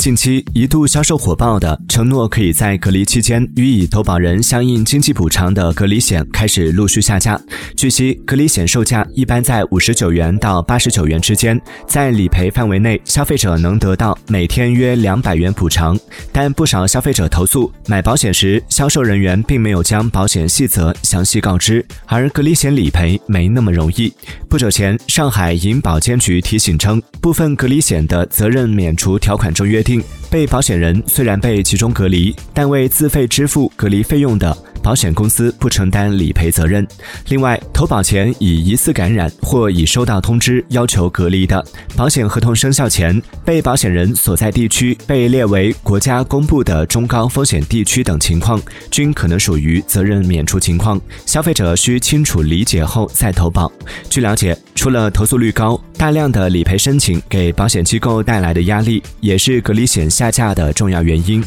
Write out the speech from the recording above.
近期一度销售火爆的承诺可以在隔离期间予以投保人相应经济补偿的隔离险开始陆续下架。据悉，隔离险售价一般在五十九元到八十九元之间，在理赔范围内，消费者能得到每天约两百元补偿。但不少消费者投诉，买保险时销售人员并没有将保险细则详细告知，而隔离险理赔没那么容易。不久前，上海银保监局提醒称，部分隔离险的责任免除条款中约定。被保险人虽然被集中隔离，但未自费支付隔离费用的。保险公司不承担理赔责任。另外，投保前已疑似感染或已收到通知要求隔离的，保险合同生效前被保险人所在地区被列为国家公布的中高风险地区等情况，均可能属于责任免除情况。消费者需清楚理解后再投保。据了解，除了投诉率高，大量的理赔申请给保险机构带来的压力，也是隔离险下架的重要原因。